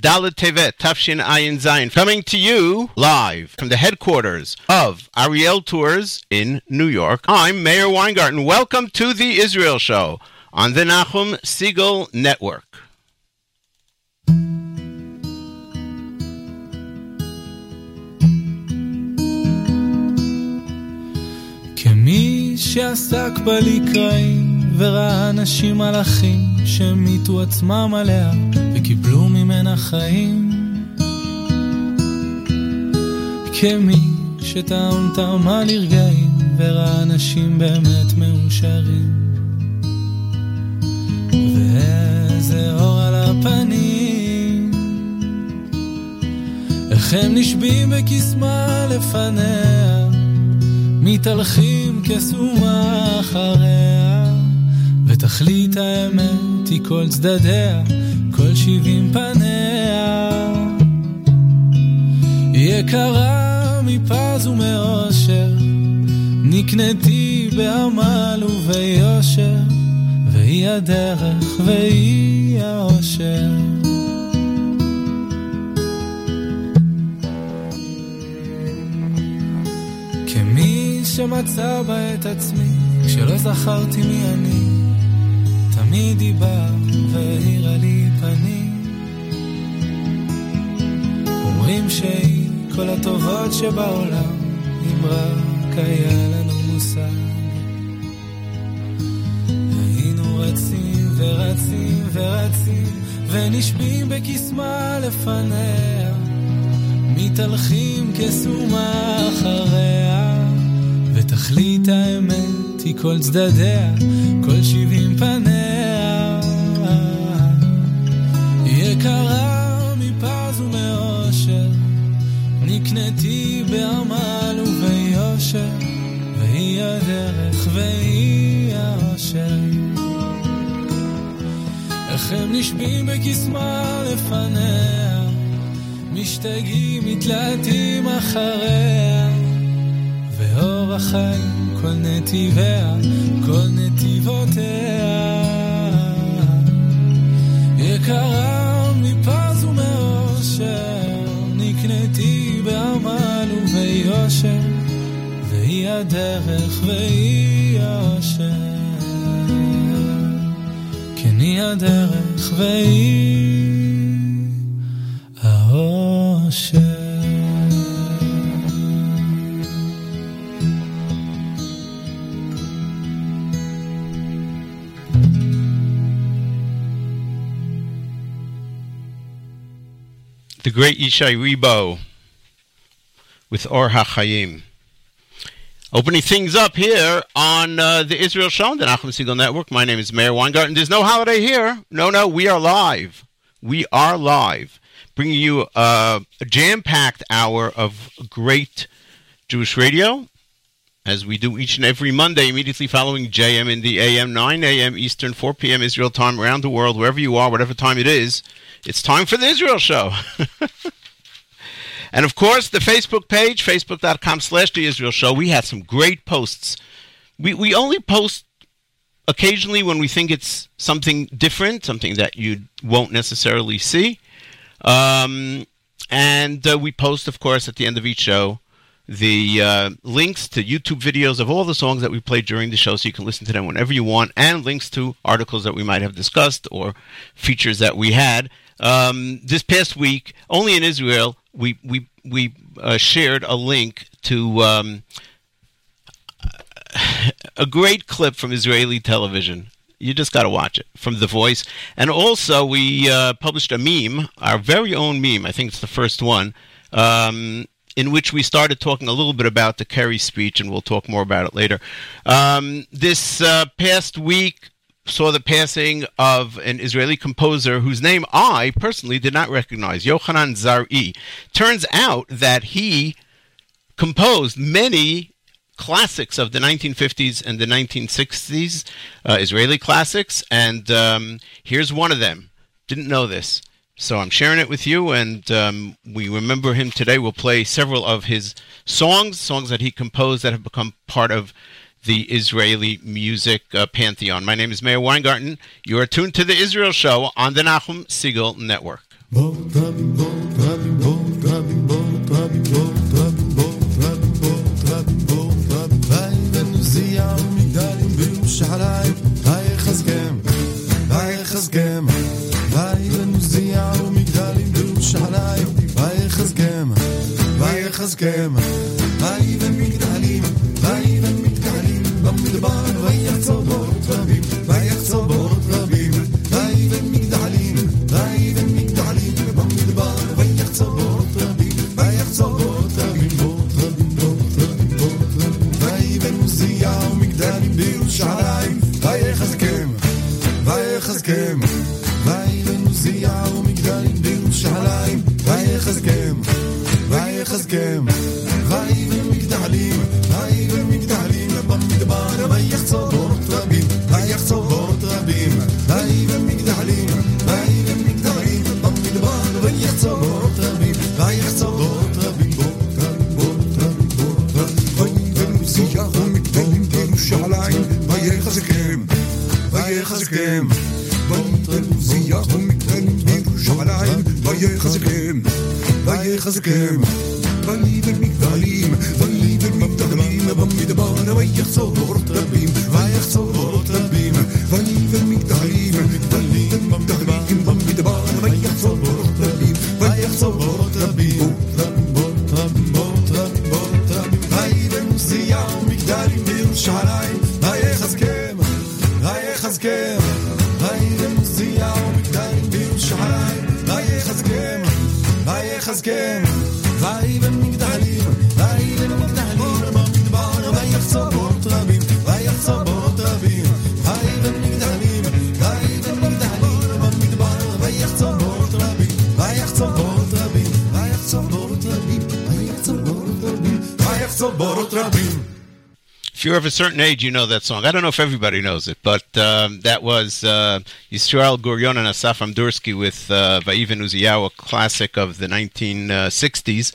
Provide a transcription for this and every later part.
Dalit Tevet, Tafshin Ayin Zayin, coming to you live from the headquarters of Ariel Tours in New York. I'm Meir Weingarten. Welcome to the Israel Show on the Nachum Segal Network. כמי שעסק וראה אנשים מלאכים שמיתו עצמם עליה וקיבלו ממנה חיים כמי שטעם טעמה לרגעים וראה אנשים באמת מאושרים. ואיזה אור על הפנים. איך הם נשבים בקסמה לפניה מתהלכים כסומה אחריה ותכלית האמת היא כל צדדיה, כל שבעים פניה. יקרה מפז ומאושר, נקנתי בעמל וביושר, והיא הדרך והיא האושר. כמי שמצא בה את עצמי, כשלא זכרתי מי אני, תמיד היא באה והאירה לי פנים. אומרים שהיא כל הטובות שבעולם, אם רק היה לנו מושג. היינו רצים ורצים ורצים, ונשבים בקסמה לפניה, מתהלכים כסומה אחריה, ותכלית האמת היא כל צדדיה, כל שבעים פניה. יקרה מפז ומאושר, נקנתי בעמל וביושר, והיא הדרך והיא האושר. איך הם נשבים בקסמה לפניה, משתגעים, מתלהטים אחריה, ואור החיים כל נתיביה, כל נתיבותיה. יקרה מפז ומאושר, נקנתי בעמל וביושר, והיא הדרך והיא האושר. כן היא הדרך והיא The great Yishai Ribo with Or HaChaim. Opening things up here on uh, the Israel Show on the Nachum Segal Network. My name is Meir Weingarten. There's no holiday here. No, no, we are live. We are live, bringing you uh, a jam-packed hour of great Jewish radio, as we do each and every Monday, immediately following JM in the AM, 9 a.m. Eastern, 4 p.m. Israel time, around the world, wherever you are, whatever time it is. It's time for the Israel Show. And of course, the Facebook page, facebook.com slash the Israel Show. We had some great posts. We, we only post occasionally when we think it's something different, something that you won't necessarily see. Um, and uh, we post, of course, at the end of each show, the uh, links to YouTube videos of all the songs that we played during the show so you can listen to them whenever you want, and links to articles that we might have discussed or features that we had. Um, this past week, only in Israel, we we we uh, shared a link to um, a great clip from Israeli television. You just got to watch it from The Voice, and also we uh, published a meme, our very own meme. I think it's the first one. Um, in which we started talking a little bit about the Kerry speech, and we'll talk more about it later. Um, this uh, past week, saw the passing of an Israeli composer whose name I personally did not recognize, Yochanan Zar'i. Turns out that he composed many classics of the 1950s and the 1960s, uh, Israeli classics, and um, here's one of them. Didn't know this. So I'm sharing it with you, and um, we remember him today. We'll play several of his songs, songs that he composed that have become part of the Israeli music uh, pantheon. My name is Meir Weingarten. You are tuned to the Israel Show on the Nachum Segal Network. If you're of a certain age, you know that song. I don't know if everybody knows it, but um, that was uh, Yisrael Gurion and Asaf Amdursky with uh, Vayiven Uziyahu, a classic of the 1960s,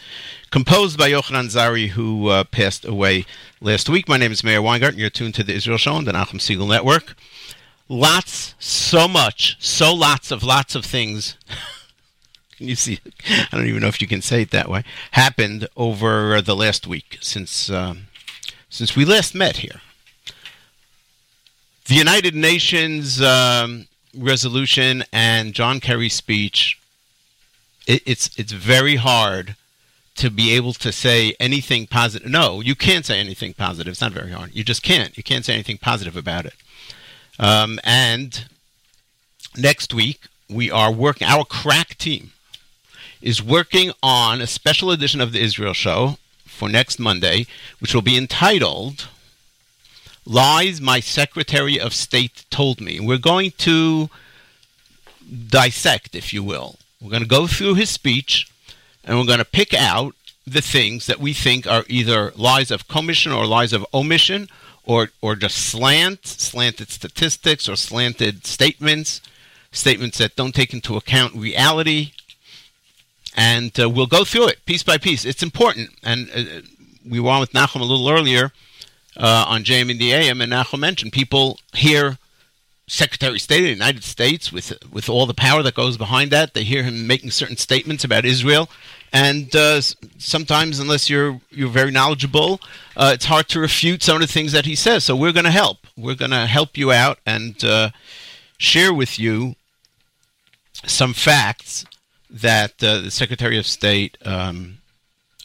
composed by Yochanan Zari, who uh, passed away last week. My name is Meir Weingarten. You're tuned to the Israel Show on the Nachum Segal Network. Lots, so much, so lots of lots of things. can you see? I don't even know if you can say it that way. Happened over the last week since. Um, since we last met here. The United Nations um, resolution and John Kerry's speech, it, it's it's very hard to be able to say anything positive. No, you can't say anything positive. It's not very hard. You just can't. You can't say anything positive about it. Um, and next week we are working. Our crack team is working on a special edition of the Israel Show for next Monday, which will be entitled Lies My Secretary of State Told Me. We're going to dissect, if you will. We're going to go through his speech and we're going to pick out the things that we think are either lies of commission or lies of omission or, or just slant, slanted statistics or slanted statements, statements that don't take into account reality and uh, we'll go through it piece by piece. It's important, and uh, we were on with Nachum a little earlier uh, on JM in the AM, and Nachum mentioned people hear Secretary of State of the United States with with all the power that goes behind that. They hear him making certain statements about Israel, and uh, sometimes, unless you're you're very knowledgeable, uh, it's hard to refute some of the things that he says. So we're going to help. We're going to help you out and uh, share with you some facts that uh, the Secretary of State um,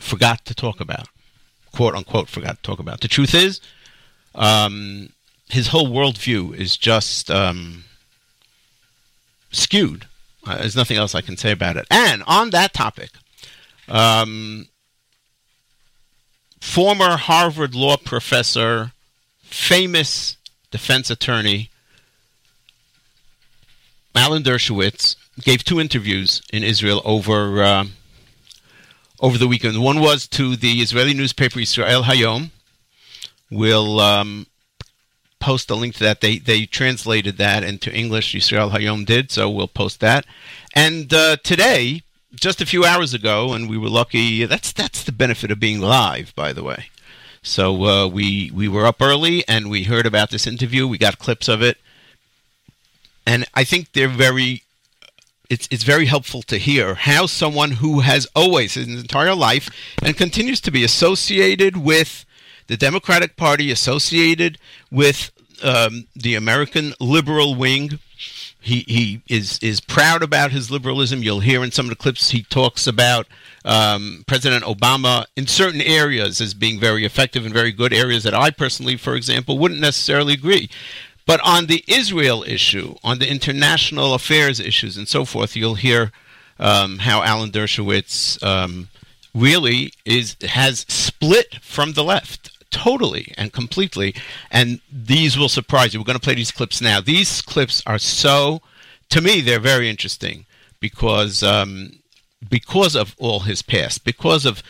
forgot to talk about, quote unquote, forgot to talk about. The truth is, um, his whole worldview is just um, skewed. Uh, there's nothing else I can say about it. And on that topic, um, former Harvard law professor, famous defense attorney, Alan Dershowitz gave two interviews in Israel over uh, over the weekend. One was to the Israeli newspaper Israel Hayom. We'll um, post a link to that. They they translated that into English. Israel Hayom did, so we'll post that. And uh, today, just a few hours ago, and we were lucky. That's that's the benefit of being live, by the way. So uh, we we were up early and we heard about this interview. We got clips of it, and I think they're very it's it's very helpful to hear how someone who has always his entire life and continues to be associated with the Democratic Party, associated with um, the American liberal wing. He he is is proud about his liberalism. You'll hear in some of the clips he talks about um, President Obama in certain areas as being very effective and very good areas that I personally, for example, wouldn't necessarily agree. But on the Israel issue, on the international affairs issues, and so forth, you'll hear um, how Alan Dershowitz um, really is has split from the left totally and completely. And these will surprise you. We're going to play these clips now. These clips are so, to me, they're very interesting because um, because of all his past, because of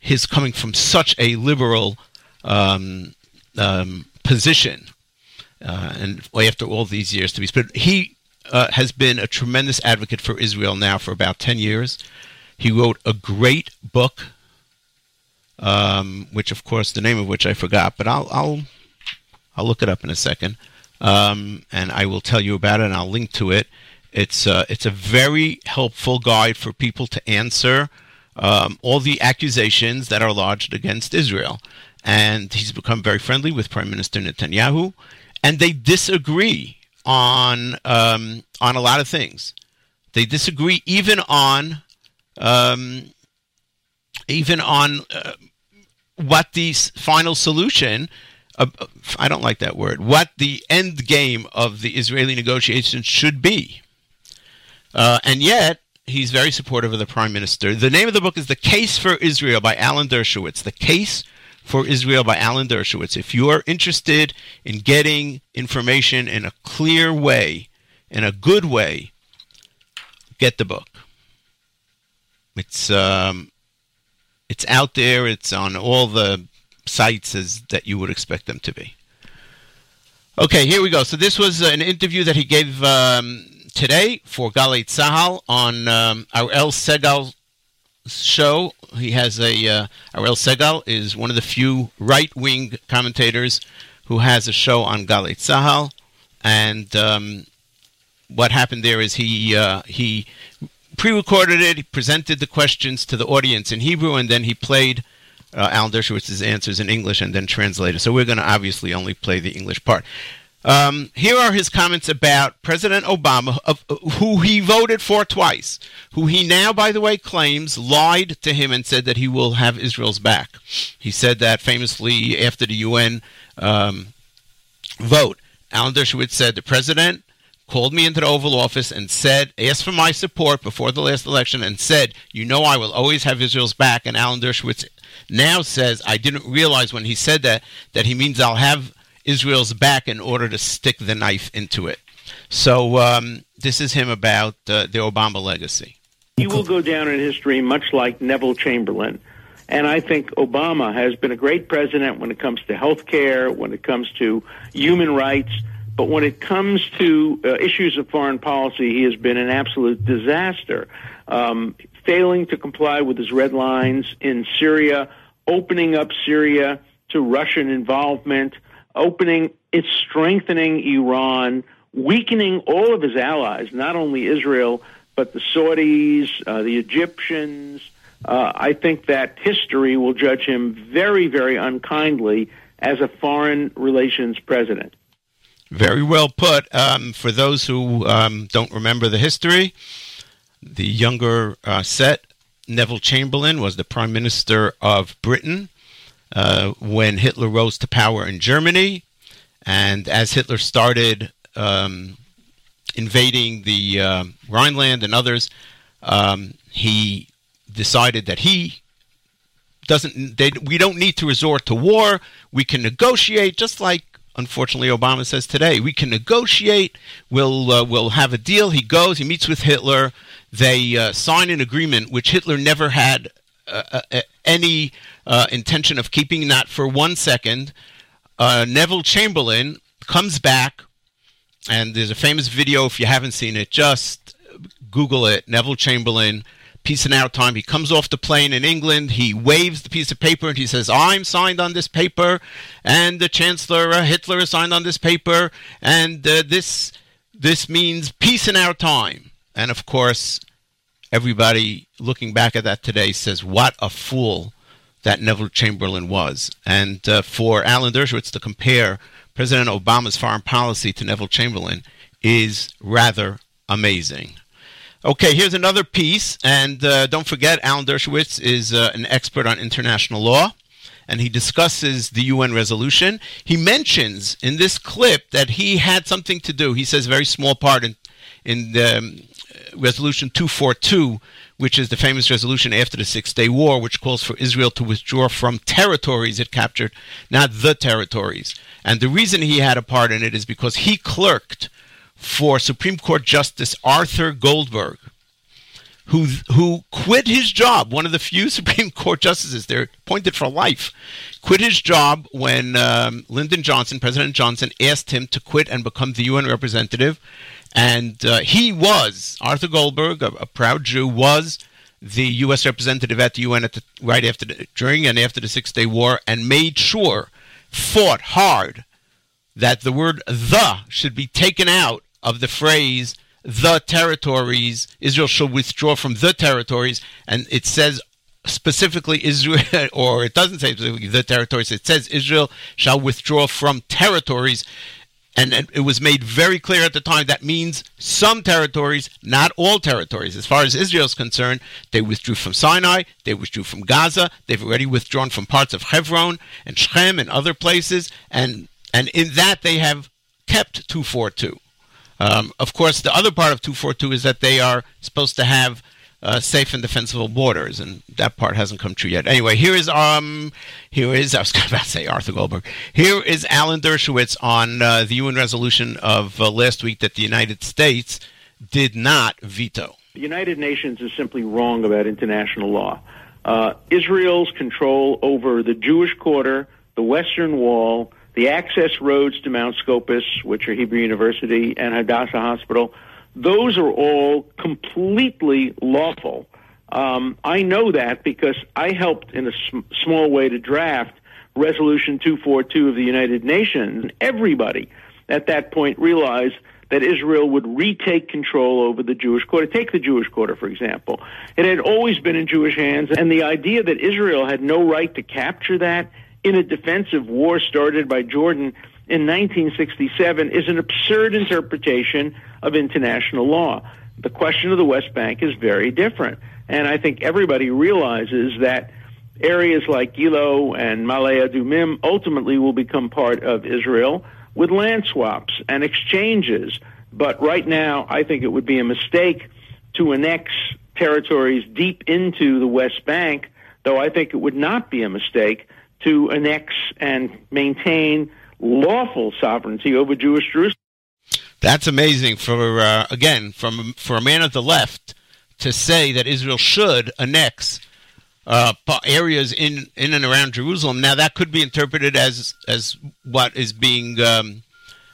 his coming from such a liberal um, um, position, uh, and after all these years to be split, he uh, has been a tremendous advocate for Israel now for about ten years. He wrote a great book, um, which, of course, the name of which I forgot, but I'll I'll I'll look it up in a second, um, and I will tell you about it, and I'll link to it. It's uh, it's a very helpful guide for people to answer um, all the accusations that are lodged against Israel. And he's become very friendly with Prime Minister Netanyahu, and they disagree on um, on a lot of things. They disagree even on um, even on uh, what the final solution. Uh, I don't like that word. What the end game of the Israeli negotiations should be. Uh, and yet, he's very supportive of the prime minister. The name of the book is The Case for Israel by Alan Dershowitz. The Case for Israel by Alan Dershowitz. If you are interested in getting information in a clear way, in a good way, get the book. It's um, it's out there. It's on all the sites as that you would expect them to be. Okay, here we go. So this was an interview that he gave um, today for Galei Tzahal on um, Ariel Segal show. He has a uh, Ariel Segal is one of the few right wing commentators who has a show on Galei Tzahal, and um, what happened there is he uh, he pre-recorded it, he presented the questions to the audience in Hebrew, and then he played. Uh, Alan Dershowitz's answers in English and then translated. So we're going to obviously only play the English part. Um, here are his comments about President Obama, of, who he voted for twice, who he now, by the way, claims lied to him and said that he will have Israel's back. He said that famously after the UN um, vote. Alan Dershowitz said the president called me into the Oval Office and said, asked for my support before the last election, and said, "You know, I will always have Israel's back." And Alan Dershowitz now says, "I didn't realize when he said that that he means I'll have." Israel's back in order to stick the knife into it. So um, this is him about uh, the Obama legacy. He will go down in history much like Neville Chamberlain. And I think Obama has been a great president when it comes to health care, when it comes to human rights. But when it comes to uh, issues of foreign policy, he has been an absolute disaster. Um, failing to comply with his red lines in Syria, opening up Syria to Russian involvement, opening, it's strengthening Iran, weakening all of his allies, not only Israel, but the Saudis, uh, the Egyptians. Uh, I think that history will judge him very, very unkindly as a foreign relations president. Very well put. Um, for those who um, don't remember the history, the younger uh, set, Neville Chamberlain, was the Prime Minister of Britain uh, when Hitler rose to power in Germany. And as Hitler started um, invading the uh, Rhineland and others, um, he decided that he doesn't. They, we don't need to resort to war. We can negotiate, just like unfortunately Obama says today. We can negotiate. We'll uh, we'll have a deal. He goes. He meets with Hitler. They uh, sign an agreement which Hitler never had uh, uh any uh, intention of keeping that for one second. Uh, Neville Chamberlain comes back, and there's a famous video. If you haven't seen it, just Google it. Neville Chamberlain, peace and out time. He comes off the plane in England. He waves the piece of paper and he says, "I'm signed on this paper," and the Chancellor uh, Hitler is signed on this paper, and uh, this this means peace in our time. And of course, everybody looking back at that today says, what a fool that Neville Chamberlain was. And uh, for Alan Dershowitz to compare President Obama's foreign policy to Neville Chamberlain is rather amazing. Okay, here's another piece, and uh, don't forget, Alan Dershowitz is uh, an expert on international law, and he discusses the UN resolution. He mentions in this clip that he had something to do. He says very small part in in the, um, resolution 242, which is the famous resolution after the Six Day War, which calls for Israel to withdraw from territories it captured, not the territories. And the reason he had a part in it is because he clerked for Supreme Court Justice Arthur Goldberg, who who quit his job. One of the few Supreme Court justices they're appointed for life, quit his job when um, Lyndon Johnson, President Johnson, asked him to quit and become the UN representative, and uh, he was Arthur Goldberg, a, a, proud Jew, was the U.S. representative at the UN at the, right after the, during and after the Six Day War, and made sure, fought hard that the word "the" should be taken out of the phrase the territories. Israel shall withdraw from the territories, and it says specifically Israel, or it doesn't say specifically the territories. It says Israel shall withdraw from territories. And it was made very clear at the time that means some territories, not all territories. As far as Israel is concerned, they withdrew from Sinai, they withdrew from Gaza, they've already withdrawn from parts of Hebron and Shechem and other places, and and in that they have kept 242. Um, of course, the other part of 242 is that they are supposed to have uh, safe and defensible borders, and that part hasn't come true yet. Anyway, here is um, here is I was about to say Arthur Goldberg. Here is Alan Dershowitz on uh, the UN resolution of uh, last week that the United States did not veto. The United Nations is simply wrong about international law. Uh, Israel's control over the Jewish quarter, the Western Wall, the access roads to Mount Scopus, which are Hebrew University and Hadassah Hospital, those are all completely lawful. Um, I know that because I helped in a sm- small way to draft Resolution 242 of the United Nations. Everybody at that point realized that Israel would retake control over the Jewish quarter. Take the Jewish quarter, for example. It had always been in Jewish hands, and the idea that Israel had no right to capture that in a defensive war started by Jordan in 1967 is an absurd interpretation of international law. The question of the West Bank is very different. And I think everybody realizes that areas like Gilo and Ma'ale Adumim ultimately will become part of Israel with land swaps and exchanges. But right now, I think it would be a mistake to annex territories deep into the West Bank, though I think it would not be a mistake to annex and maintain lawful sovereignty over Jewish Jerusalem. That's amazing for uh, again from for a man of the left to say that Israel should annex uh, areas in in and around Jerusalem. Now that could be interpreted as as what is being um,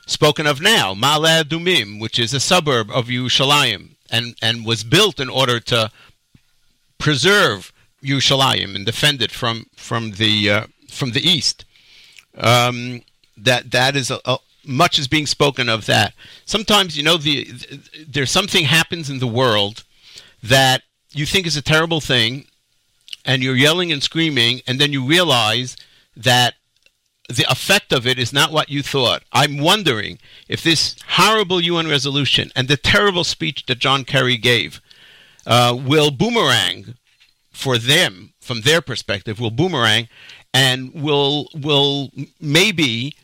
spoken of now, Ma'ale Adumim, which is a suburb of Yerushalayim, and and was built in order to preserve Yerushalayim and defend it from from the uh, from the east. Um, that that is a, a, much is being spoken of that. Sometimes you know the, the there's something happens in the world that you think is a terrible thing, and you're yelling and screaming, and then you realize that the effect of it is not what you thought. I'm wondering if this horrible UN resolution and the terrible speech that John Kerry gave uh, will boomerang for them, from their perspective, will boomerang and will will maybe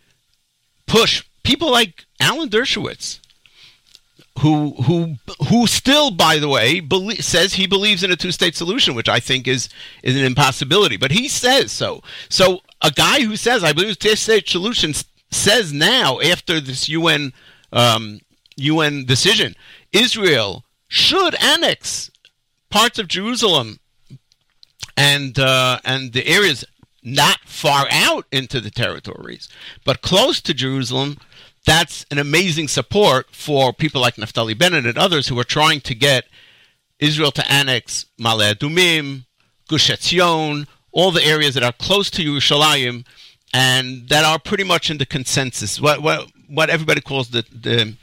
push people like Alan Dershowitz, who who who still, by the way, says he believes in a two-state solution, which I think is is an impossibility. But he says so. So a guy who says I believe two-state solution says now after this UN um, UN decision, Israel should annex parts of Jerusalem and uh, and the areas not far out into the territories, but close to Jerusalem, that's an amazing support for people like Naftali Bennett and others who are trying to get Israel to annex Ma'ale Adumim, Gush Etzion, all the areas that are close to Yerushalayim and that are pretty much in the consensus, what what what everybody calls the the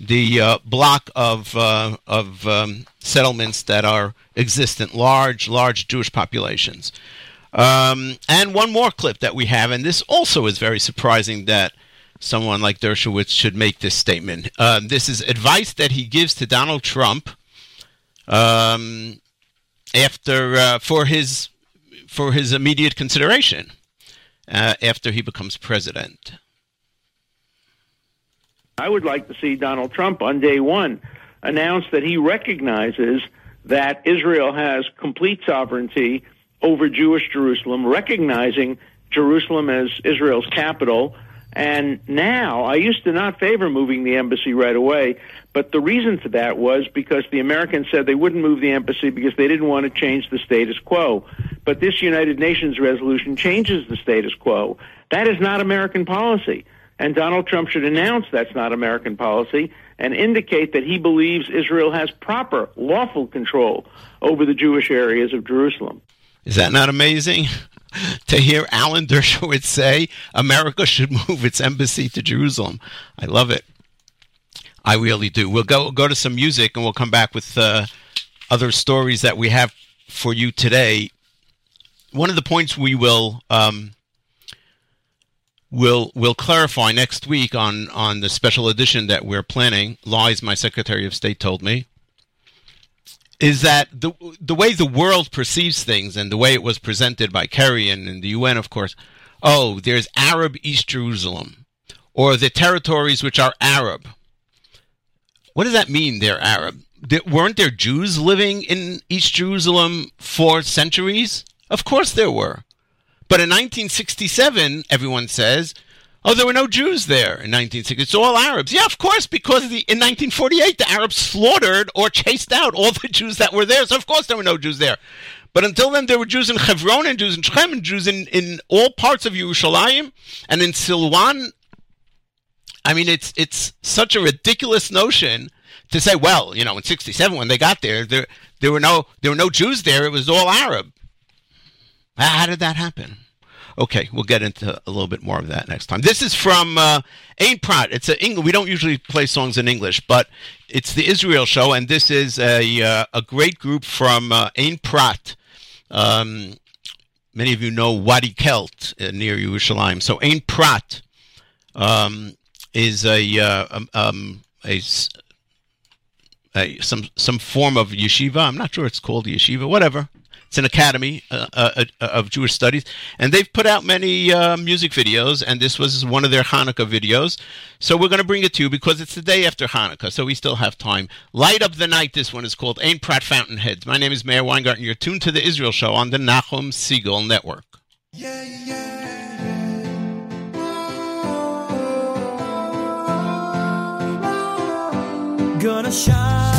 the uh, block of uh, of um, settlements that are existent, large large Jewish populations. Um, and one more clip that we have, and this also is very surprising that someone like Dershowitz should make this statement. Uh, this is advice that he gives to Donald Trump um, after uh, for his for his immediate consideration uh, after he becomes president. I would like to see Donald Trump on day one announce that he recognizes that Israel has complete sovereignty over Jewish Jerusalem, recognizing Jerusalem as Israel's capital. And now, I used to not favor moving the embassy right away, but the reason for that was because the Americans said they wouldn't move the embassy because they didn't want to change the status quo. But this United Nations resolution changes the status quo. That is not American policy. And Donald Trump should announce that's not American policy and indicate that he believes Israel has proper, lawful control over the Jewish areas of Jerusalem. Is that not amazing? to hear Alan Dershowitz say America should move its embassy to Jerusalem. I love it. I really do. We'll go go to some music and we'll come back with uh, other stories that we have for you today. One of the points we will um, will will clarify next week on on the special edition that we're planning. Lies, my Secretary of State told me, is that the the way the world perceives things and the way it was presented by Kerry and, and the UN, of course. Oh, there's Arab East Jerusalem, or the territories which are Arab. What does that mean? They're Arab. There, weren't there Jews living in East Jerusalem for centuries? Of course there were. But in 1967, everyone says, oh, there were no Jews there in 1960. It's all Arabs. Yeah, of course, because the, in 1948, the Arabs slaughtered or chased out all the Jews that were there. So, of course, there were no Jews there. But until then, there were Jews in Hebron and Jews in Shechem and Jews in, in all parts of Yerushalayim and in Silwan. I mean, it's it's such a ridiculous notion to say, well, you know, in '67 when they got there, there there were no there were no Jews there. It was all Arab. How did that happen? Okay, we'll get into a little bit more of that next time. This is from uh, Ein Prat. It's a English. We don't usually play songs in English, but it's the Israel show, and this is a uh, a great group from uh, Ein Prat. Um, many of you know Wadi Kelt uh, near Yerushalayim. So Ein Prat um, is a, uh, um, um a, a some some form of yeshiva. I'm not sure it's called yeshiva. Whatever. It's an academy uh, uh, uh, of Jewish studies, and they've put out many uh, music videos, and this was one of their Hanukkah videos. So we're going to bring it to you because it's the day after Hanukkah, so we still have time. Light Up the Night, this one is called Ein Prat Fountainheads. My name is Meir Weingarten. You're tuned to the Israel Show on the Nachum Segal Network. Yeah, yeah. Gonna shine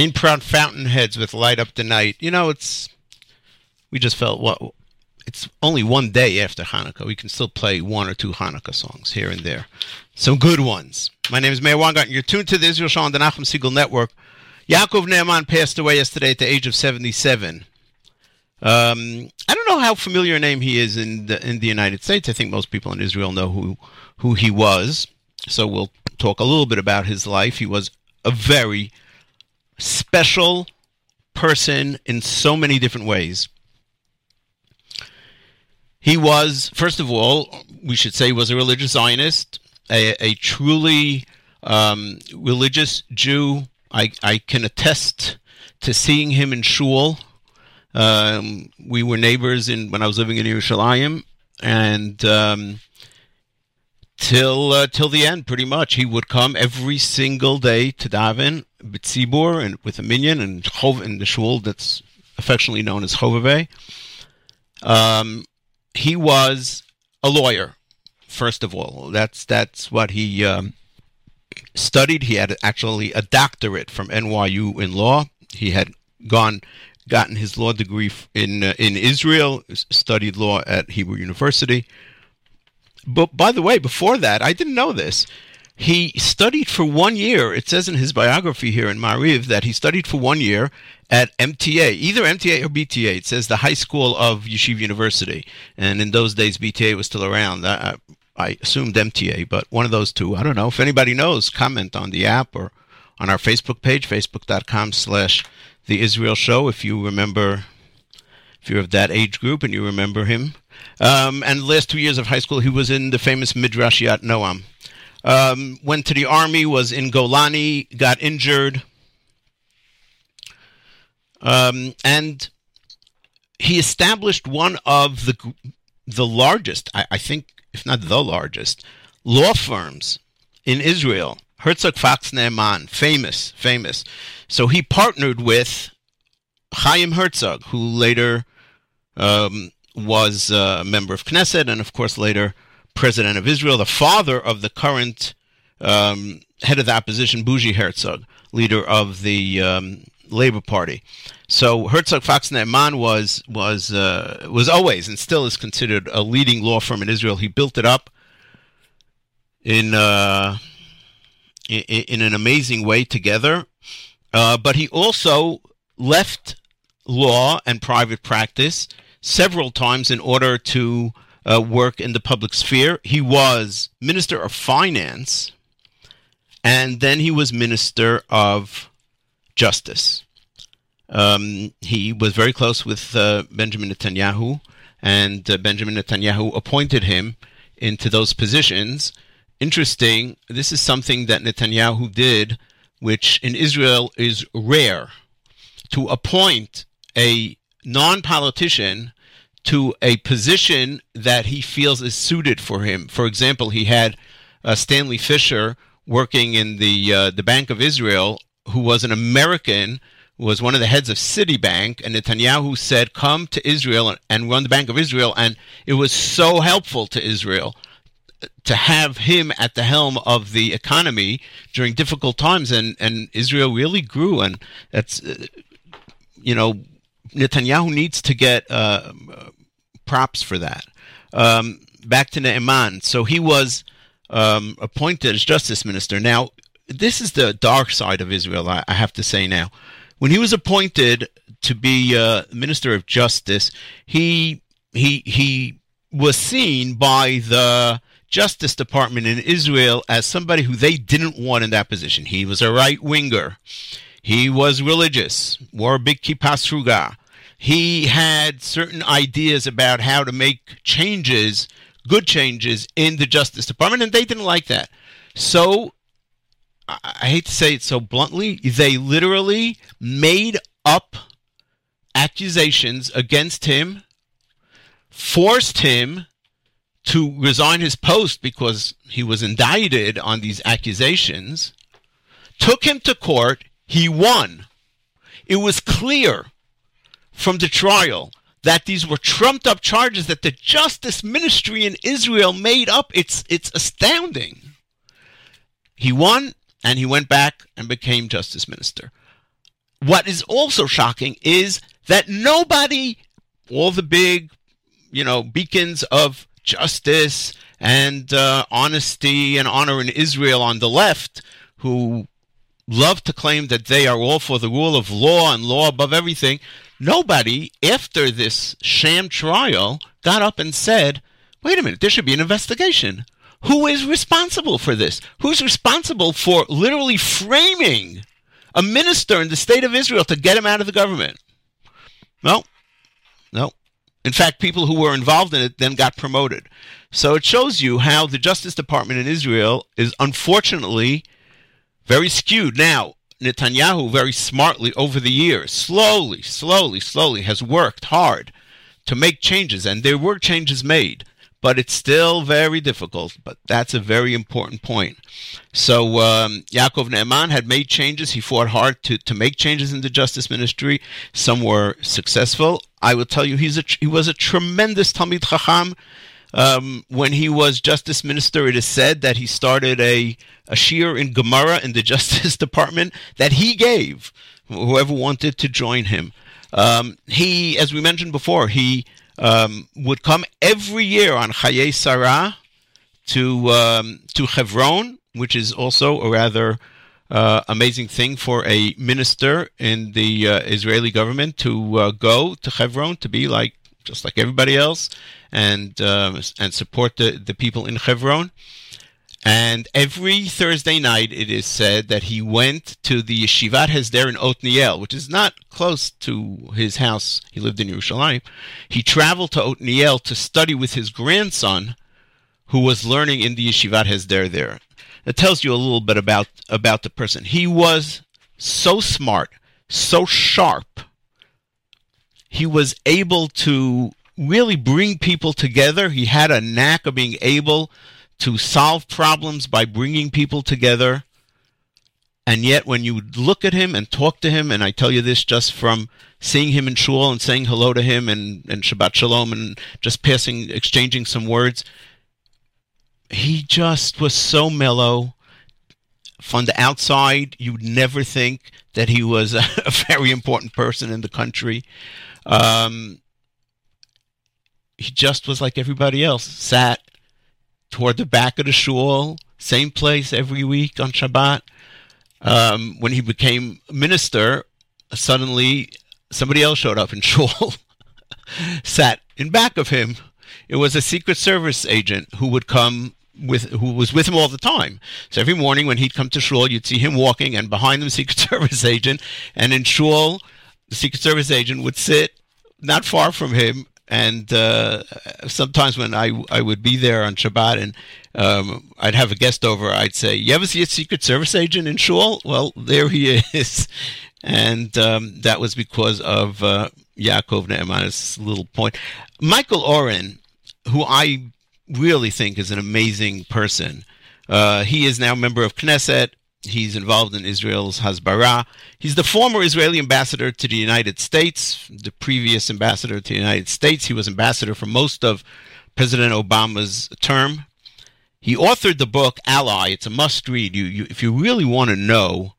Ein Prat fountainheads with light up the night. You know, it's we just felt what well, it's only one day after Hanukkah. We can still play one or two Hanukkah songs here and there. Some good ones. My name is Meir Weingarten. You're tuned to the Israel Shalom Nachum Segal Network. Yaakov Ne'eman passed away yesterday at the age of 77. Um, I don't know how familiar a name he is in the, in the United States. I think most people in Israel know who who he was. So we'll talk a little bit about his life. He was a very special person in so many different ways. He was, first of all, we should say, was a religious Zionist, a, a truly um, religious Jew. I, I can attest to seeing him in shul um, we were neighbors in when I was living in Yerushalayim, and um, till uh, till the end, pretty much, he would come every single day to daven b'tzibur and with a minyan and chov in the shul that's affectionately known as Chovevei. Um, he was a lawyer, first of all. That's that's what he um, studied. He had actually a doctorate from NYU in law. He had gone gotten his law degree in uh, in Israel, studied law at Hebrew University. But by the way, before that, I didn't know this. He studied for one year. It says in his biography here in Maariv that he studied for one year at MTA, either MTA or BTA. It says the high school of Yeshiva University, and in those days BTA was still around. I, I assumed MTA, but one of those two. I don't know. If anybody knows, comment on the app or on our Facebook page, facebook.com slash the Israel show, if you remember, if you're of that age group and you remember him. Um, and the last two years of high school, he was in the famous Midrashiat Noam. Um, went to the army, was in Golani, got injured, um, and he established one of the the largest, I, I, think, if not the largest, law firms in Israel. Herzog Fox Ne'eman, famous, famous. So he partnered with Chaim Herzog, who later um, was a member of Knesset and, of course, later president of Israel, the father of the current um, head of the opposition, Bougie Herzog, leader of the um, Labor Party. So Herzog Fox Ne'eman was was uh, was always and still is considered a leading law firm in Israel. He built it up in uh, in, in, an amazing way together uh, but he also left law and private practice several times in order to uh, work in the public sphere. He was Minister of Finance, and then he was Minister of Justice. Um, he was very close with uh, Benjamin Netanyahu, and uh, Benjamin Netanyahu appointed him into those positions. Interesting, this is something that Netanyahu did which in Israel is rare, to appoint a non politician to a position that he feels is suited for him. For example, he had uh, Stanley Fischer working in the uh, the Bank of Israel, who was an American, was one of the heads of Citibank, and Netanyahu said, "Come to Israel and run the Bank of Israel," and it was so helpful to Israel to have him at the helm of the economy during difficult times, and, and Israel really grew, and that's uh, you know Netanyahu needs to get uh, props for that. Um, back to Ne'eman, so he was um, appointed as justice minister. Now, this is the dark side of Israel. I, I have to say now, when he was appointed to be uh, minister of justice, he he he was seen by the Justice Department in Israel as somebody who they didn't want in that position. He was a right winger. He was religious, wore a big kippah. He had certain ideas about how to make changes, good changes, in the Justice Department, and they didn't like that. So, I hate to say it so bluntly, they literally made up accusations against him, forced him to resign his post because he was indicted on these accusations, took him to court. He won. It was clear from the trial that these were trumped up charges that the justice ministry in Israel made up. It's, it's astounding. He won and he went back and became justice minister. what is also shocking is that nobody, all the big, you know, beacons of justice and uh, honesty and honor in Israel on the left, who love to claim that they are all for the rule of law and law above everything, nobody, after this sham trial, got up and said, wait a minute, there should be an investigation. Who is responsible for this? Who's responsible for literally framing a minister in the state of Israel to get him out of the government? No, no. In fact, people who were involved in it then got promoted. So it shows you how the Justice Department in Israel is unfortunately very skewed. Now, Netanyahu very smartly over the years, slowly, slowly, slowly has worked hard to make changes, and there were changes made, but it's still very difficult. But that's a very important point. So um, Yaakov Ne'eman had made changes. He fought hard to, to make changes in the justice ministry. Some were successful. I will tell you, he's a, he was a tremendous Talmid Chacham. Um, when he was justice minister, it is said that he started a, a shiur in Gemara in the Justice Department that he gave whoever wanted to join him. Um, he, as we mentioned before, he um, would come every year on Chayei Sarah to um, to Hebron, which is also a rather uh, amazing thing for a minister in the uh, Israeli government to uh, go to Hebron to be like just like everybody else and uh, and support the, the people in Hebron. And every Thursday night, it is said that he went to the Yeshivat Hesder in Otniel, which is not close to his house. He lived in Yerushalayim. He traveled to Otniel to study with his grandson, who was learning in the Yeshivat Hesder there. It tells you a little bit about, about the person. He was so smart, so sharp. He was able to really bring people together. He had a knack of being able to solve problems by bringing people together. And yet, when you look at him and talk to him, and I tell you this just from seeing him in shul and saying hello to him and, and Shabbat Shalom and just passing, exchanging some words, he just was so mellow. From the outside, you'd never think that he was a, a very important person in the country. Um, he just was like everybody else, sat toward the back of the shul, same place every week on Shabbat. Um, when he became minister, suddenly somebody else showed up in shul, sat in back of him. It was a Secret Service agent who would come with who was with him all the time. So every morning when he'd come to shul, you'd see him walking, and behind him, Secret Service agent, and in shul, the Secret Service agent would sit not far from him and uh, sometimes when I I would be there on Shabbat and um, I'd have a guest over, I'd say, "You ever see a Secret Service agent in shul?" Well, there he is, and um, that was because of uh, Yaakov Ne'eman's little point. Michael Oren, who I really think is an amazing person, uh, he is now a member of Knesset. He's involved in Israel's Hasbara. He's the former Israeli ambassador to the United States, the previous ambassador to the United States. He was ambassador for most of President Obama's term. He authored the book Ally. It's a must read. You, you, if you really want to know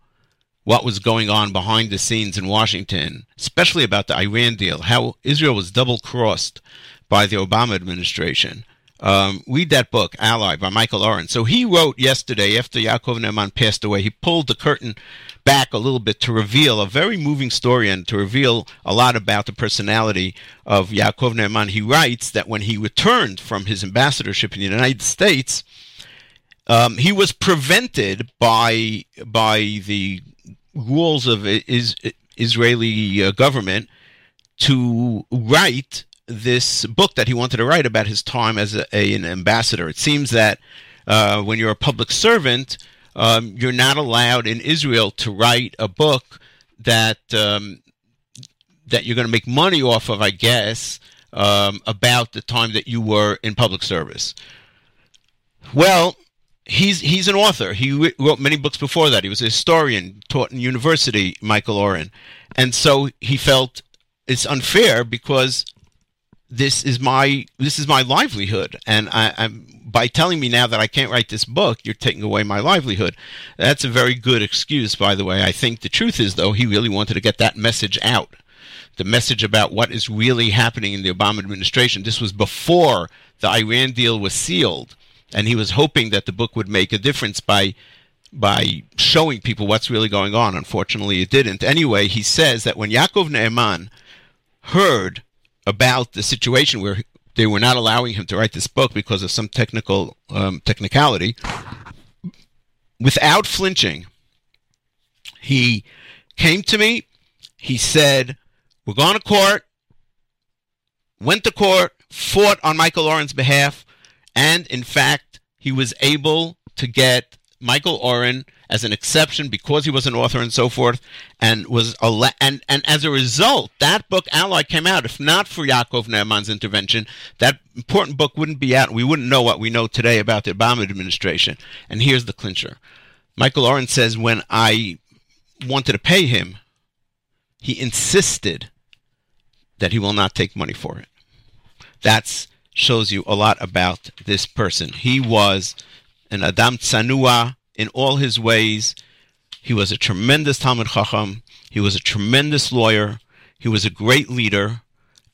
what was going on behind the scenes in Washington, especially about the Iran deal, how Israel was double crossed by the Obama administration. Um, read that book, Ally, by Michael Oren. So he wrote yesterday, after Yaakov Ne'eman passed away, he pulled the curtain back a little bit to reveal a very moving story and to reveal a lot about the personality of Yaakov Ne'eman. He writes that when he returned from his ambassadorship in the United States, um, he was prevented by by the rules of is, Israeli uh, government to write this book that he wanted to write about his time as a, a, an ambassador. It seems that uh, when you're a public servant, um, you're not allowed in Israel to write a book that um, that you're going to make money off of, I guess, um, about the time that you were in public service. Well, he's he's an author. He wrote many books before that. He was a historian, taught in university, Michael Oren, and so he felt it's unfair because this is my this is my livelihood, and I, I'm by telling me now that I can't write this book, you're taking away my livelihood. That's a very good excuse, by the way. I think the truth is, though, he really wanted to get that message out. The message about what is really happening in the Obama administration. This was before the Iran deal was sealed, and he was hoping that the book would make a difference by by showing people what's really going on. Unfortunately, it didn't. Anyway, he says that when Yaakov Ne'eman heard about the situation where they were not allowing him to write this book because of some technical um, technicality. Without flinching, he came to me. He said, "We're going to court." Went to court, fought on Michael Oren's behalf, and in fact, he was able to get Michael Oren as an exception because he was an author and so forth, and was ele- and and as a result, that book Ally came out. If not for Yaakov Ne'eman's intervention, that important book wouldn't be out. We wouldn't know what we know today about the Obama administration. And here's the clincher: Michael Oren says when I wanted to pay him, he insisted that he will not take money for it. That shows you a lot about this person. He was an Adam Tzanua in all his ways. He was a tremendous Talmid Chacham. He was a tremendous lawyer. He was a great leader.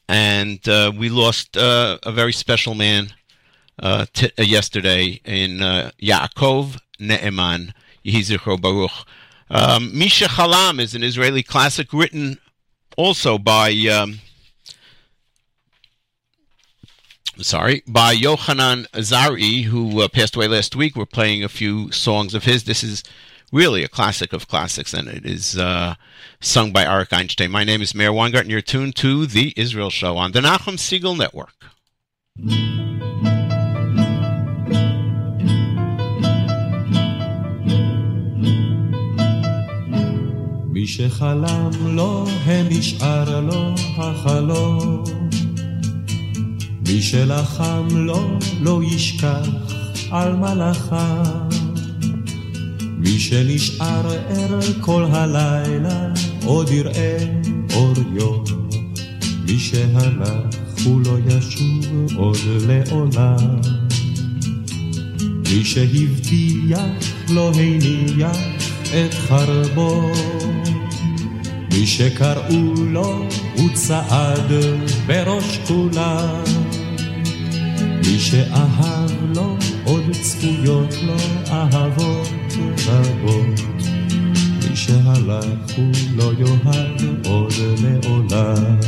And uh, we lost uh, a very special man uh, t- uh, yesterday in uh, Yaakov Ne'eman, Yehi Baruch. Um, Mi Shechalam is an Israeli classic written also by um, sorry, by Yohanan Zarai, who uh, passed away last week. We're playing a few songs of his. This is really a classic of classics, and it is uh, sung by Arik Einstein. My name is Meir Weingarten. You're tuned to The Israel Show on the Nachum Segal Network. מי שחלם לו, לו החלום מי שלחם לו לא ישכח על מלאכיו. מי שנשאר ער כל הלילה עוד יראה אור יום. מי שהלך הוא לא ישוב עוד לעולם. מי שהבטיח לא הניח את חרבו. מי שקראו לו הוא צעד בראש כולם. מי שאהב לו עוד צפויות לו אהבות רבות. מי שהלך הוא לא יאהב עוד לעולם.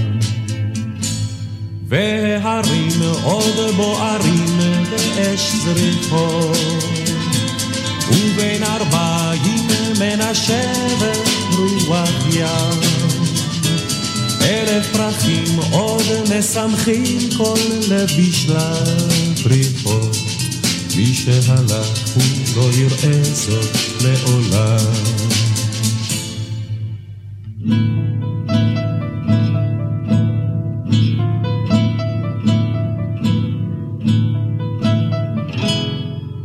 והרים עוד בוערים באש זריחות, ובין ארבעים מנשבת רוח ים. אלף פרחים עוד משמחים כל לב בשלב פריחות. מי שהלך הוא לא יראה זאת לעולם.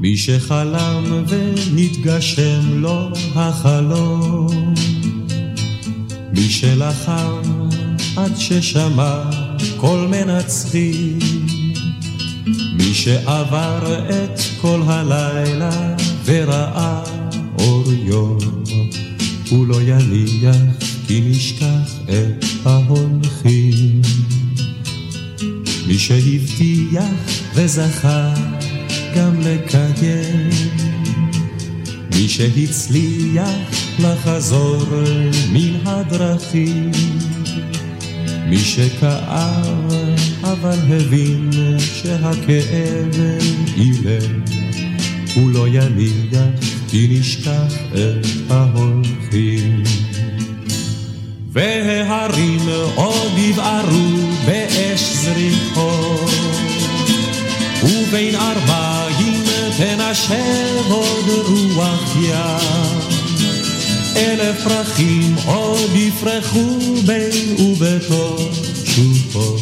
מי שחלם ונתגשם לו החלום, מי שלחם עד ששמע קול מנצחים. מי שעבר את כל הלילה וראה אור יום, הוא לא יניח כי נשכח את ההולכים. מי שהבטיח וזכה גם לקיים, מי שהצליח לחזור מן הדרכים. מי שכאב אבל הבין שהכאב אילם, הוא לא יניח כי נשכח את ההולכים. וההרים עוד יבערו באש זריחות, ובין ארבעים תנשב עוד רוח ים. אלף פרחים עוד יפרחו בין ובתור שוב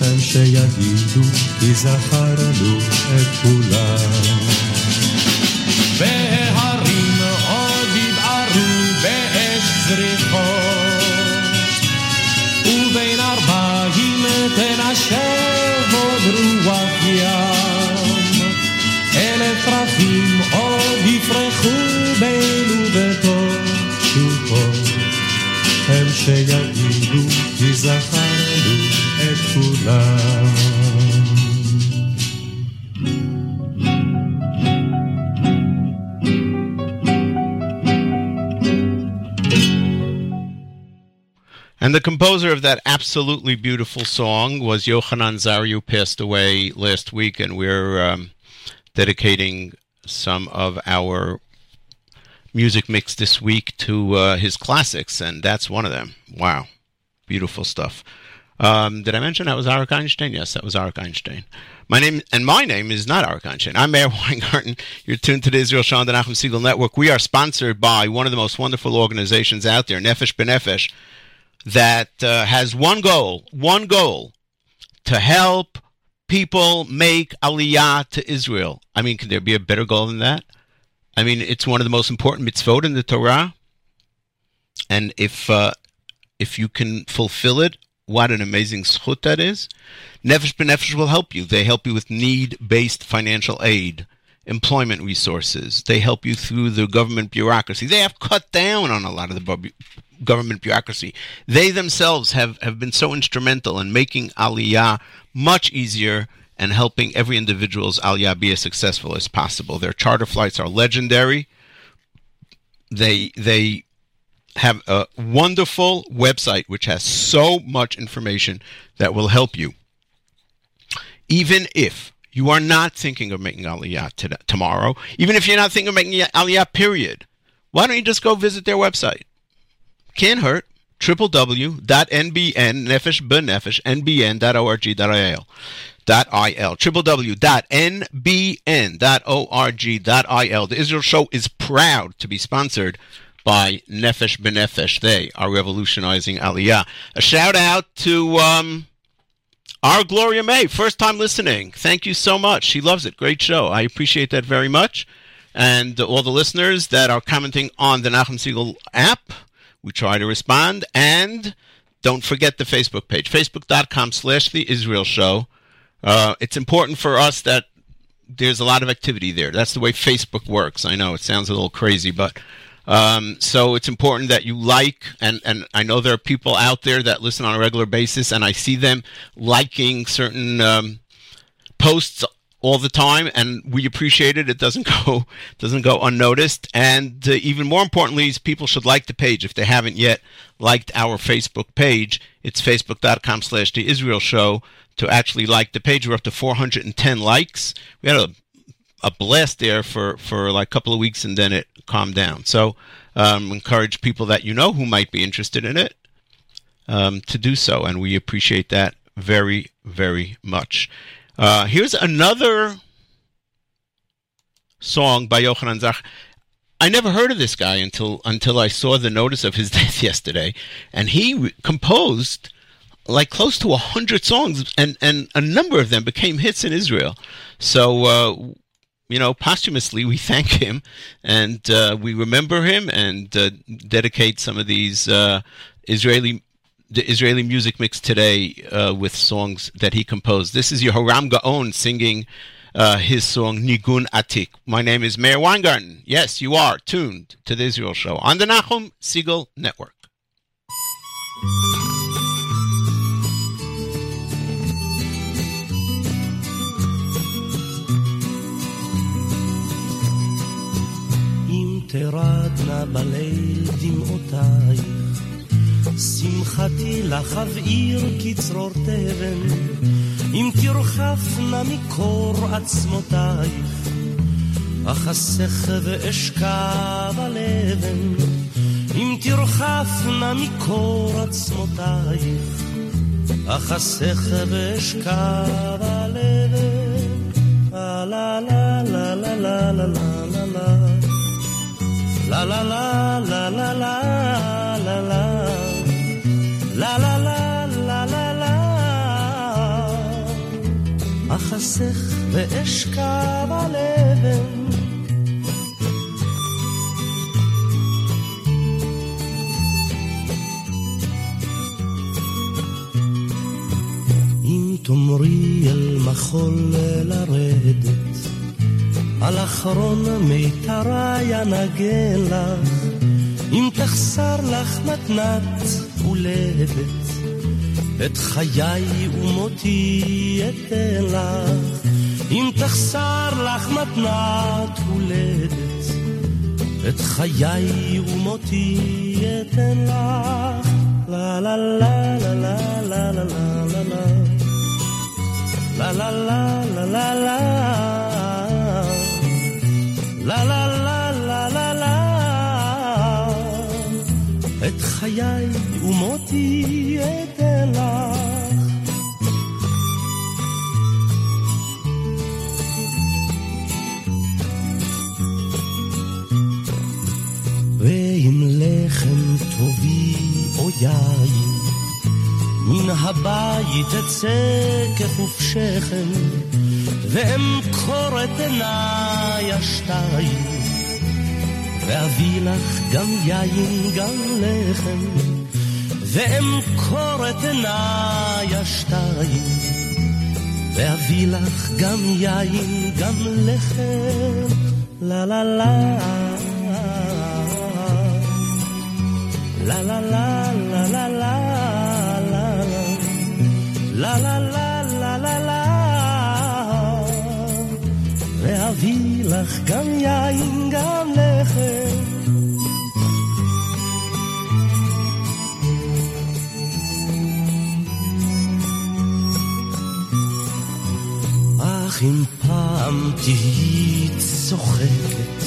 הם שיגידו כי זכרנו את כולם. וההרים עוד יבערו באש זריחות, ובין ארבעים תנשב עוד רוח יד. The composer of that absolutely beautiful song was Yochanan Zarai, who passed away last week, and we're um, dedicating some of our music mix this week to uh, his classics, and that's one of them. Wow, beautiful stuff. Um, did I mention that was Arik Einstein? Yes, that was Arik Einstein. My name and my name is not Arik Einstein. I'm Meir Weingarten. You're tuned to the Israel the Nachum Segal Network. We are sponsored by one of the most wonderful organizations out there, Nefesh B'Nefesh, that uh, has one goal, one goal, to help people make aliyah to Israel. I mean, can there be a better goal than that? I mean, it's one of the most important mitzvot in the Torah, and if uh, if you can fulfill it, what an amazing zchut that is. Nefesh B'Nefesh will help you. They help you with need-based financial aid, employment resources. They help you through the government bureaucracy. They have cut down on a lot of the government bureaucracy. They themselves have, have been so instrumental in making Aliyah much easier and helping every individual's Aliyah be as successful as possible. Their charter flights are legendary. They they have a wonderful website which has so much information that will help you. Even if you are not thinking of making Aliyah today, tomorrow, even if you're not thinking of making Aliyah, period, why don't you just go visit their website? Can't hurt www.nbn.nefesh.nbn.org.il il www.nbn.org.il. The Israel Show is proud to be sponsored by Nefesh B'Nefesh. They are revolutionizing Aliyah. A shout out to um, our Gloria May, first time listening. Thank you so much. She loves it. Great show. I appreciate that very much. And all the listeners that are commenting on the Nachum Segal app, we try to respond. And don't forget the Facebook page, facebook.com slash the Israel Show. Uh, it's important for us that there's a lot of activity there. That's the way Facebook works. I know it sounds a little crazy, but um, so it's important that you like, and, and I know there are people out there that listen on a regular basis, and I see them liking certain um, posts all the time, and we appreciate it. It doesn't go doesn't go unnoticed, and uh, even more importantly, is people should like the page if they haven't yet liked our Facebook page. It's facebook.com/slash the Israel Show to actually like the page. We're up to 410 likes. We had a a blast there for for like a couple of weeks, and then it calmed down. So um, encourage people that you know who might be interested in it um, to do so, and we appreciate that very very much. Uh, here's another song by Yochanan Zach. I never heard of this guy until until I saw the notice of his death yesterday, and he re- composed like close to hundred songs, and and a number of them became hits in Israel. So. Uh, you know, posthumously, we thank him and uh, we remember him and uh, dedicate some of these uh, Israeli the Israeli music mix today uh, with songs that he composed. This is Yehoram Gaon singing uh, his song Nigun Atik. My name is Meir Weingarten. Yes, you are tuned to the Israel Show on the Nachum Segal Network. תרדנה בליל דמעותיי שמחתי לך אבעיר כצרור תבן, אם תרחפנה מקור עצמותייך, אחסך ואשכב על אבן, אם תרחפנה מקור עצמותייך, אחסך ואשכב על אבן, לה לה לה לה לה לה לה לה לה La la la la la la אחסך ואשכב על אבן. אם תאמרי אל מחול לרדת על אחרון מיתרי אנגן לך, אם תחסר לך מתנת הולדת, את חיי ומותי אתן לך, אם תחסר לך מתנת הולדת, את חיי ומותי אתן לך. לה לה לה לה לה לה לה לה לה לה לה לה לה לה לה לה לה חיי ומותי אתן לך. ועם לחם טובי או יין, מן הבית אצא כחופשכם, ואמכור את עיניי השתיים, ואביא לך גם יין גם לחם, ואמכור את עיניי השתיים, ואביא לך גם יין גם לחם, לה לה לה la la la la la la la la la ואביא לך גם יין גם לחם אך אם פעם תהיי צוחקת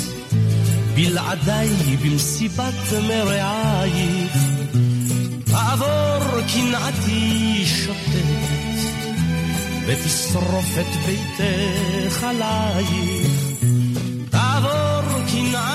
בלעדיי במסיבת מרעייך, תעבור קנאתי שוטטת, ותשרוף את ביתך עלייך.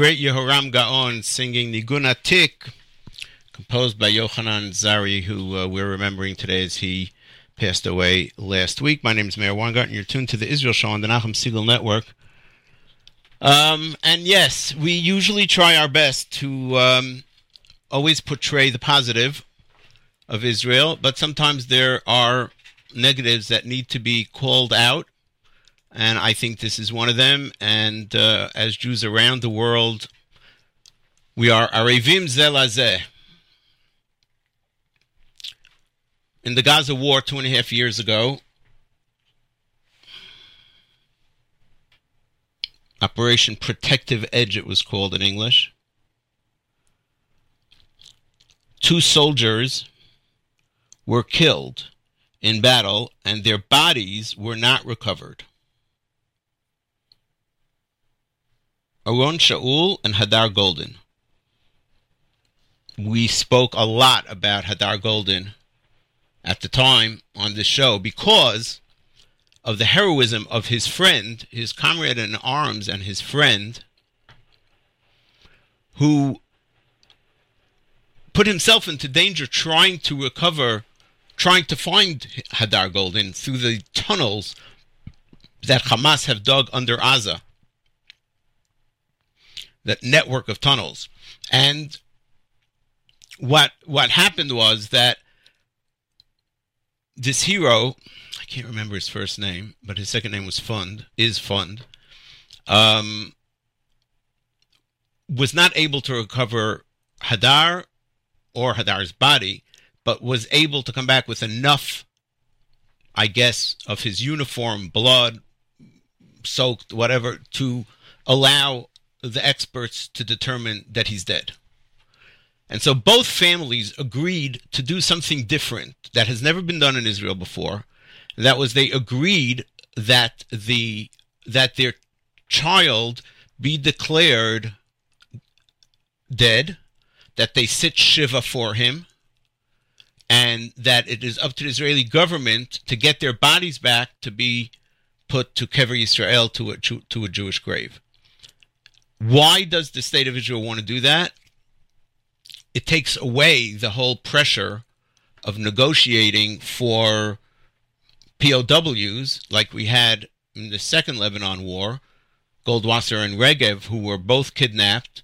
great Yehoram Gaon singing Nigun Atik, composed by Yochanan Zarai, who uh, we're remembering today as he passed away last week. My name is Meir Weingarten. You're tuned to the Israel Show on the Nachum Segal Network. Um, and yes, we usually try our best to um, always portray the positive of Israel, but sometimes there are negatives that need to be called out and I think this is one of them. And uh, as Jews around the world, we are arevim zelazeh. In the Gaza war two and a half years ago, Operation Protective Edge, it was called in English. Two soldiers were killed in battle, and their bodies were not recovered. Oron Shaul and Hadar Golden. We spoke a lot about Hadar Golden at the time on this show because of the heroism of his friend, his comrade in arms, and his friend, who put himself into danger trying to recover, trying to find Hadar Golden through the tunnels that Hamas have dug under Gaza that network of tunnels. And what what happened was that this hero, I can't remember his first name, but his second name was Fund, is Fund, um, was not able to recover Hadar or Hadar's body, but was able to come back with enough, I guess, of his uniform, blood, soaked, whatever, to allow the experts to determine that he's dead. And so both families agreed to do something different that has never been done in Israel before. That was they agreed that the that their child be declared dead, that they sit shiva for him, and that it is up to the Israeli government to get their bodies back to be put to Kever Yisrael to a, to a Jewish grave. Why does the state of Israel want to do that? It takes away the whole pressure of negotiating for POWs like we had in the second Lebanon war, Goldwasser and Regev, who were both kidnapped,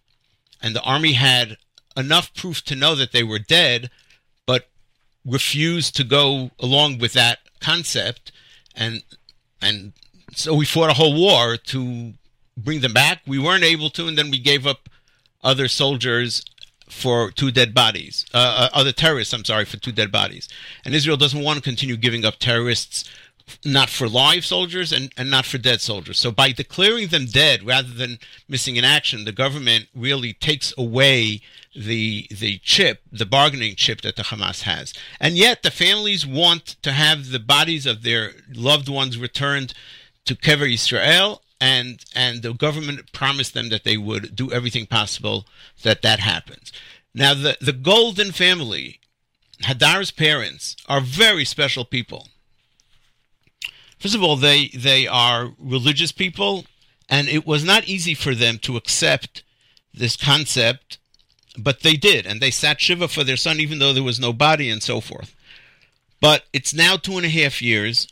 and the army had enough proof to know that they were dead, but refused to go along with that concept, and and so we fought a whole war to bring them back. We weren't able to, and then we gave up other soldiers for two dead bodies, uh, uh, other terrorists, I'm sorry, for two dead bodies. And Israel doesn't want to continue giving up terrorists, not for live soldiers and, and not for dead soldiers. So by declaring them dead rather than missing in action, the government really takes away the the chip, the bargaining chip that the Hamas has. And yet the families want to have the bodies of their loved ones returned to Kever Israel and and the government promised them that they would do everything possible that that happens. Now, the the Golden family, Hadar's parents, are very special people. First of all, they they are religious people, and it was not easy for them to accept this concept, but they did, and they sat shiva for their son, even though there was no body and so forth. But it's now two and a half years,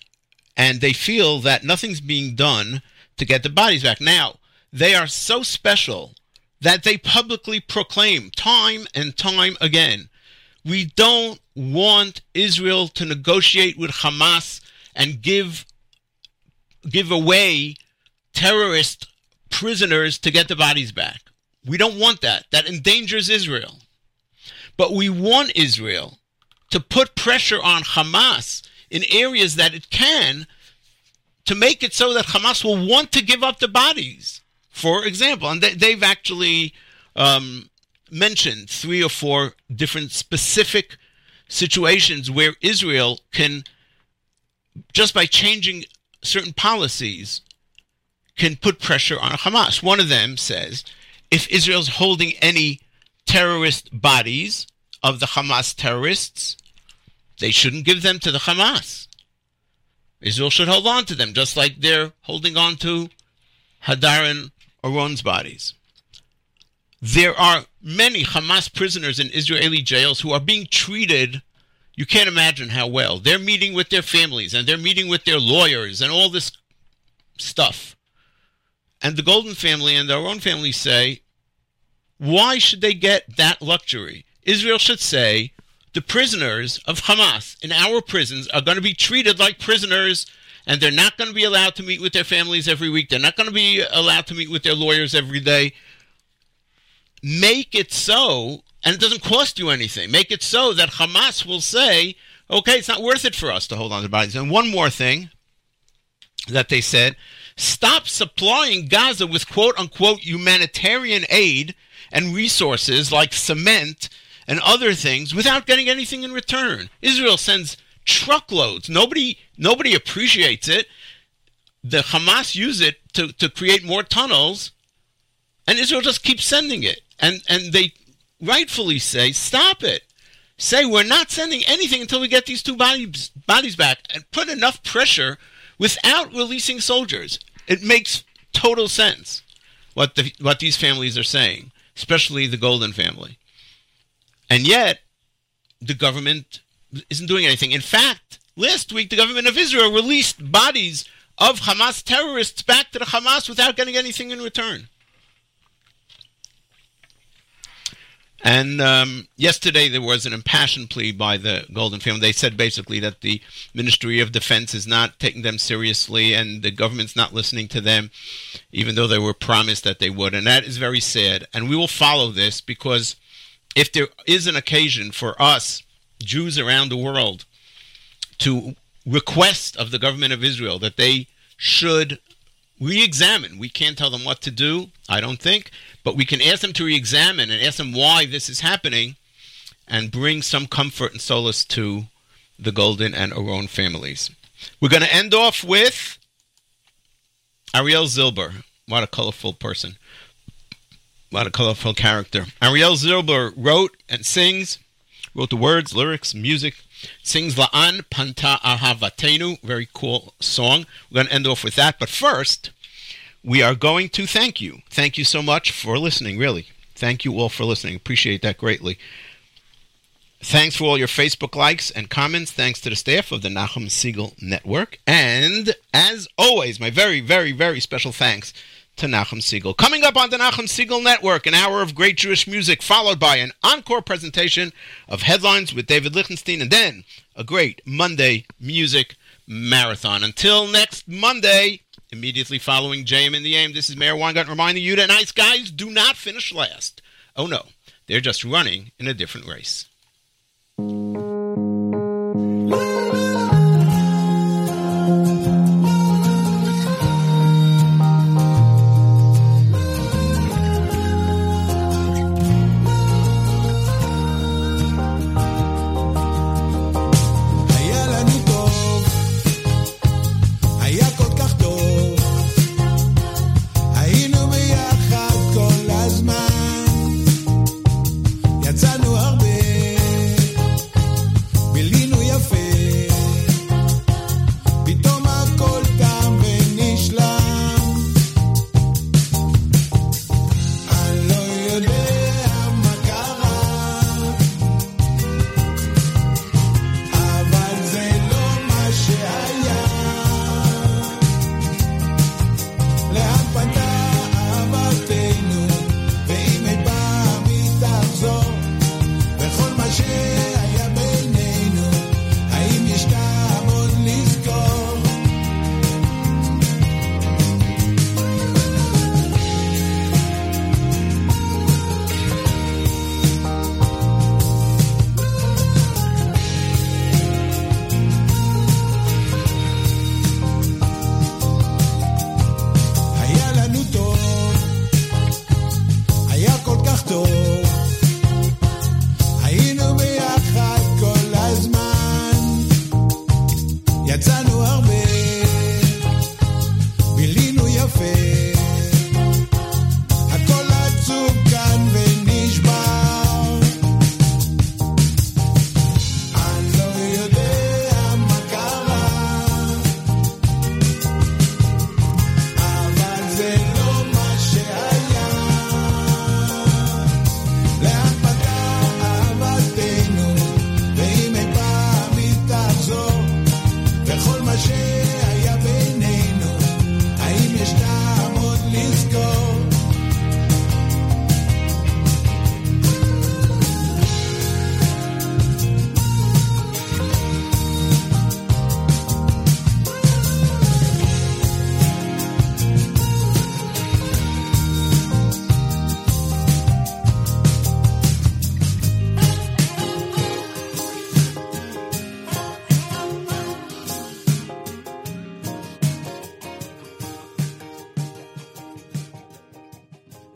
and they feel that nothing's being done to get the bodies back. Now, they are so special that they publicly proclaim time and time again we don't want Israel to negotiate with Hamas and give give away terrorist prisoners to get the bodies back. We don't want that. That endangers Israel. But we want Israel to put pressure on Hamas in areas that it can to make it so that Hamas will want to give up the bodies, for example. And they, have actually um, mentioned three or four different specific situations where Israel can, just by changing certain policies, can put pressure on Hamas. One of them says if Israel's holding any terrorist bodies of the Hamas terrorists, they shouldn't give them to the Hamas. Israel should hold on to them, just like they're holding on to Hadar and Oron's bodies. There are many Hamas prisoners in Israeli jails who are being treated, you can't imagine how well. They're meeting with their families and they're meeting with their lawyers and all this stuff. And the Golden family and their own family say, why should they get that luxury? Israel should say, the prisoners of Hamas in our prisons are going to be treated like prisoners and they're not going to be allowed to meet with their families every week. They're not going to be allowed to meet with their lawyers every day. Make it so, and it doesn't cost you anything. Make it so that Hamas will say, okay, it's not worth it for us to hold on to bodies. And one more thing that they said stop supplying Gaza with quote unquote humanitarian aid and resources like cement and other things without getting anything in return. Israel sends truckloads. Nobody nobody appreciates it. The Hamas use it to, to create more tunnels, and Israel just keeps sending it. And and they rightfully say, stop it. Say we're not sending anything until we get these two bodies bodies back and put enough pressure without releasing soldiers. It makes total sense what the what these families are saying, especially the Golden family. And yet, the government isn't doing anything. In fact, last week, the government of Israel released bodies of Hamas terrorists back to the Hamas without getting anything in return. And um, yesterday there was an impassioned plea by the Golden family. They said basically that the Ministry of Defense is not taking them seriously and the government's not listening to them, even though they were promised that they would. And that is very sad. And we will follow this because if there is an occasion for us, Jews around the world, to request of the government of Israel that they should re examine, we can't tell them what to do, I don't think, but we can ask them to re examine and ask them why this is happening and bring some comfort and solace to the Golden and Oron families. We're going to end off with Ariel Zilber. What a colorful person. What a colorful character. Ariel Zilber wrote and sings wrote the words, lyrics, music. Sings La'an Panta Ahavatenu. Very cool song. We're going to end off with that. But first, we are going to thank you. Thank you so much for listening, really. Thank you all for listening. Appreciate that greatly. Thanks for all your Facebook likes and comments. Thanks to the staff of the Nachum Segal Network. And as always, my very, very, very special thanks to Nachum Segal. Coming up on the Nachum Segal Network, an hour of great Jewish music, followed by an encore presentation of headlines with David Lichtenstein, and then a great Monday music marathon. Until next Monday, immediately following JM in the AM, this is Meir Weingarten reminding you that nice guys do not finish last. Oh no, they're just running in a different race.